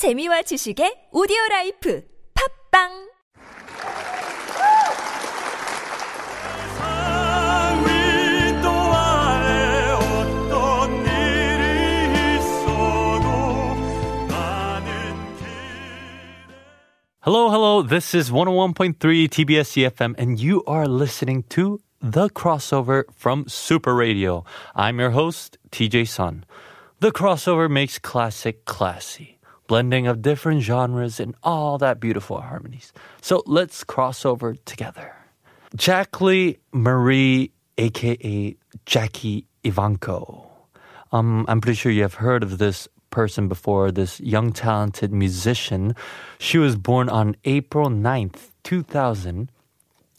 재미와 지식의 오디오 라이프 팝빵 위 또아래 어떤 일이 있어도 나는 Hello, hello. This is 101.3 TBS EFM, and you are listening to The Crossover from Super Radio. I'm your host, TJ Sun. The Crossover makes classic classy, blending of different genres and all that beautiful harmonies. So let's cross over together. Jackie Marie, aka Jackie Evancho. Um, I'm pretty sure you have heard of this person before, this young talented musician. She was born on April 9th, 2000,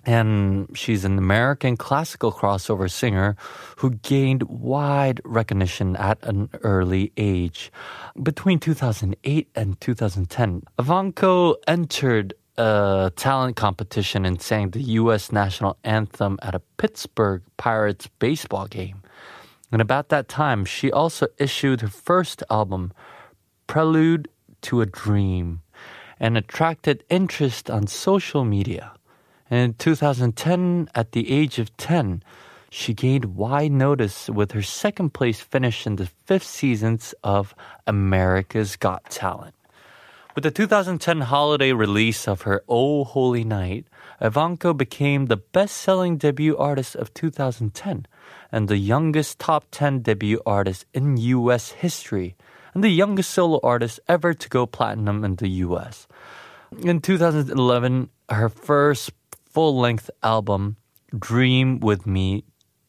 and she's an American classical crossover singer who gained wide recognition at an early age. Between 2008 and 2010, Evancho entered a talent competition and sang the U.S. national anthem at a Pittsburgh Pirates baseball game. And about that time, she also issued her first album, Prelude to a Dream, and attracted interest on social media. In 2010, at the age of 10, she gained wide notice with her second place finish in the fifth seasons of America's Got Talent. With the 2010 holiday release of her Oh Holy Night, Evancho became the best selling debut artist of 2010 and the youngest top 10 debut artist in US history and the youngest solo artist ever to go platinum in the US. In 2011, her first full length album, Dream With Me,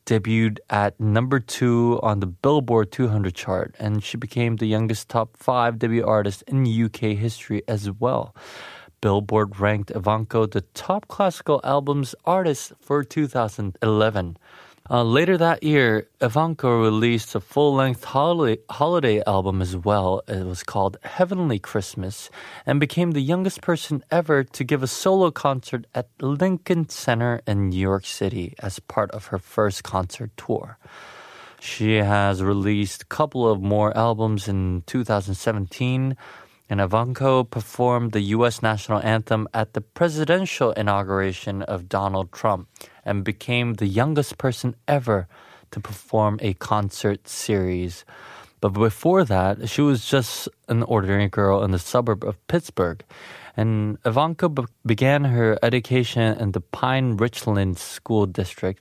debuted at number two on the Billboard 200 chart, and she became the youngest top five debut artist in UK history as well. Billboard ranked Evancho the top classical albums artist for 2011. Uh, later that year, Evancho released a full length holiday, holiday album as well. It was called Heavenly Christmas and became the youngest person ever to give a solo concert at Lincoln Center in New York City as part of her first concert tour. She has released a couple of more albums in 2017, and Evancho performed the U.S. national anthem at the presidential inauguration of Donald Trump and became the youngest person ever to perform a concert series. But before that, she was just an ordinary girl in the suburb of Pittsburgh. And Evancho be- began her education in the Pine Richland School District.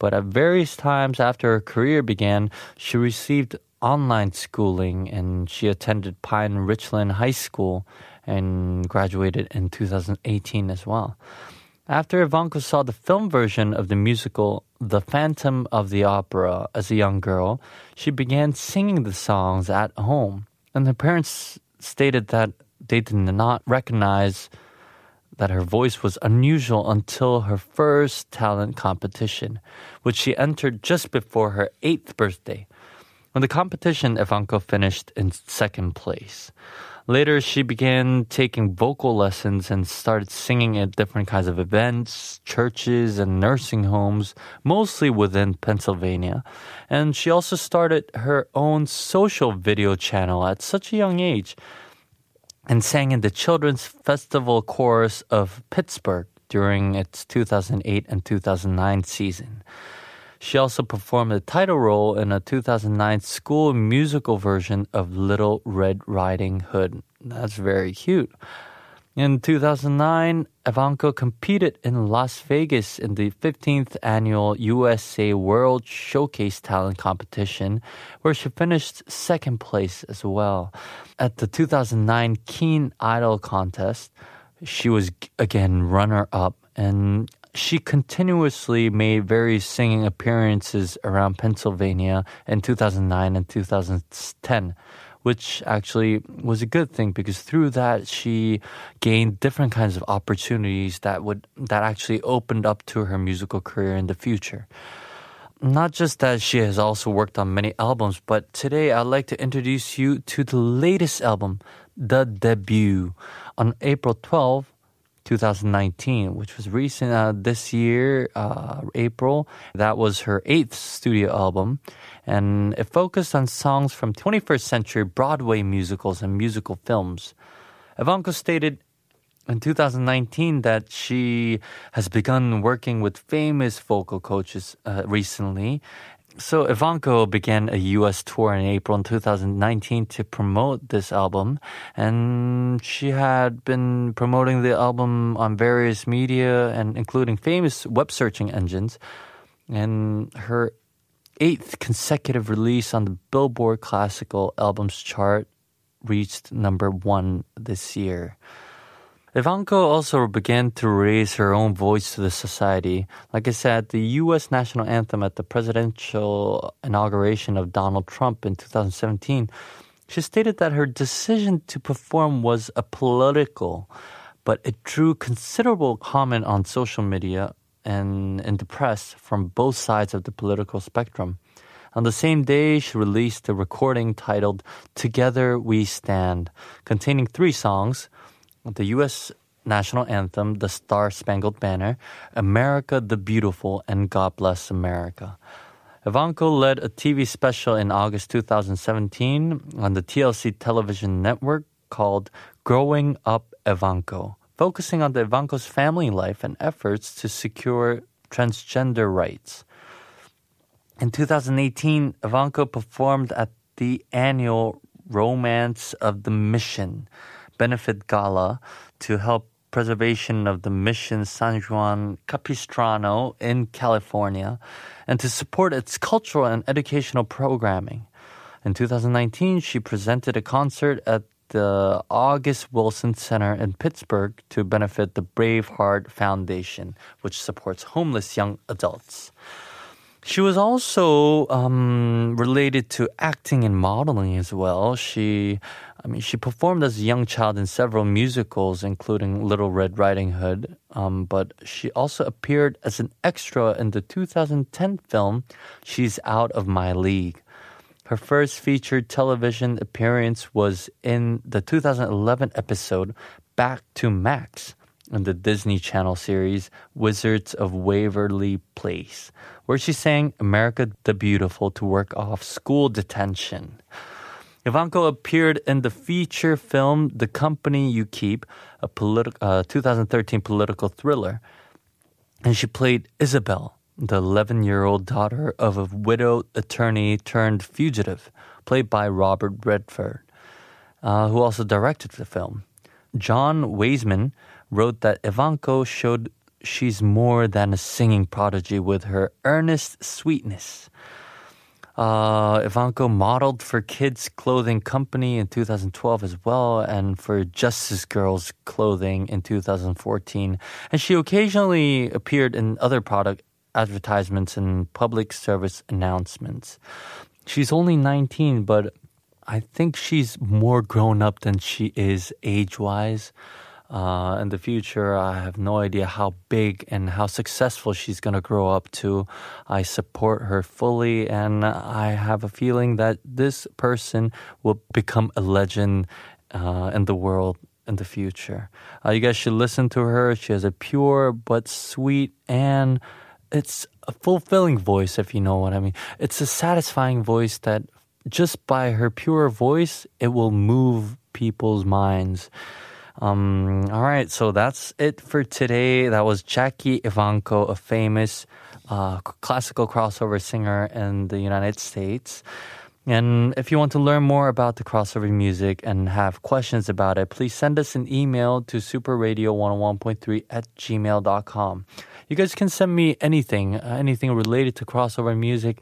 But at various times after her career began, she received online schooling and she attended Pine Richland High School and graduated in 2018 as well. After Evancho saw the film version of the musical The Phantom of the Opera as a young girl, she began singing the songs at home. And her parents stated that they did not recognize that her voice was unusual until her first talent competition, which she entered just before her eighth birthday. In the competition, Evancho finished in second place. Later, she began taking vocal lessons and started singing at different kinds of events, churches, and nursing homes, mostly within Pennsylvania. And she also started her own social video channel at such a young age and sang in the Children's Festival Chorus of Pittsburgh during its 2008 and 2009 season. She also performed the title role in a 2009 school musical version of Little Red Riding Hood. That's very cute. In 2009, Evancho competed in Las Vegas in the 15th annual USA World Showcase Talent Competition, where she finished second place as well. At the 2009 Keen Idol contest, she was again runner up and she continuously made various singing appearances around Pennsylvania in 2009 and 2010 which actually was a good thing because through that she gained different kinds of opportunities that would that actually opened up to her musical career in the future. Not just that she has also worked on many albums, but today I'd like to introduce you to the latest album, The Debut, on April 12, 2019, which was recent uh, this year, uh, April. That was her eighth studio album, and it focused on songs from 21st century Broadway musicals and musical films. Evancho stated in 2019 that she has begun working with famous vocal coaches uh, recently. So Evancho began a US tour in April in 2019 to promote this album and she had been promoting the album on various media and including famous web searching engines and her eighth consecutive release on the Billboard Classical Albums chart reached number 1 this year. Evancho also began to raise her own voice to the society. Like I said, the U.S. national anthem at the presidential inauguration of Donald Trump in 2017, she stated that her decision to perform was apolitical, but it drew considerable comment on social media and in the press from both sides of the political spectrum. On the same day, she released a recording titled Together We Stand, containing three songs the U.S. national anthem, The Star Spangled Banner, America the Beautiful, and God Bless America. Evancho led a TV special in August 2017 on the TLC television network called Growing Up Evancho, focusing on the Evancho's family life and efforts to secure transgender rights. In 2018, Evancho performed at the annual Romance of the Mission benefit gala to help preservation of the mission San Juan Capistrano in California and to support its cultural and educational programming. In 2019, she presented a concert at the August Wilson Center in Pittsburgh to benefit the Braveheart Foundation, which supports homeless young adults. She was also um, related to acting and modeling as well. She, I mean, she performed as a young child in several musicals, including Little Red Riding Hood. Um, but she also appeared as an extra in the 2010 film She's Out of My League. Her first featured television appearance was in the 2011 episode Back to Max in the Disney Channel series Wizards of Waverly Place, where she sang America the Beautiful to work off school detention. Evancho appeared in the feature film The Company You Keep, a politi- uh, 2013 political thriller, and she played Isabel, the 11 year old daughter of a widowed attorney turned fugitive, played by Robert Redford, uh, who also directed the film. John Weisman wrote that Evancho showed she's more than a singing prodigy with her earnest sweetness. Uh, Evancho modeled for Kids Clothing Company in 2012 as well, and for Justice Girls Clothing in 2014. And she occasionally appeared in other product advertisements and public service announcements. She's only 19, but I think she's more grown up than she is age wise uh, in the future. I have no idea how big and how successful she's going to grow up to. I support her fully, and I have a feeling that this person will become a legend uh, in the world in the future. Uh, you guys should listen to her. She has a pure but sweet and it's a fulfilling voice, if you know what I mean. It's a satisfying voice that just by her pure voice, it will move people's minds. Um, all right, so that's it for today. That was Jackie Evancho, a famous uh, classical crossover singer in the United States. And if you want to learn more about the crossover music and have questions about it, please send us an email to superradio101.3 at gmail.com. You guys can send me anything, uh, anything related to crossover music,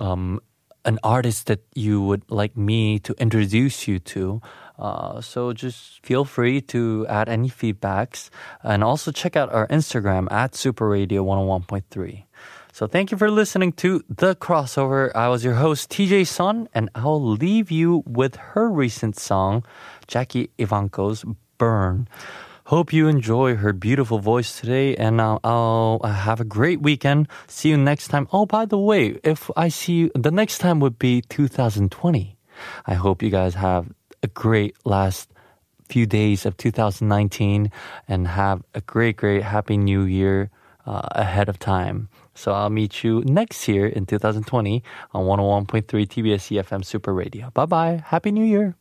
um, an artist that you would like me to introduce you to. Uh, so just feel free to add any feedbacks and also check out our Instagram at Super Radio 101.3. So thank you for listening to The Crossover. I was your host, TJ Sun, and I'll leave you with her recent song, Jackie Evancho's Burn. Hope you enjoy her beautiful voice today, and I'll, I'll have a great weekend. See you next time. Oh, by the way, if I see you, the next time would be 2020. I hope you guys have a great last few days of 2019 and have a great, great happy new year uh, ahead of time. So I'll meet you next year in 2020 on 101.3 TBS EFM Super Radio. Bye bye. Happy New Year.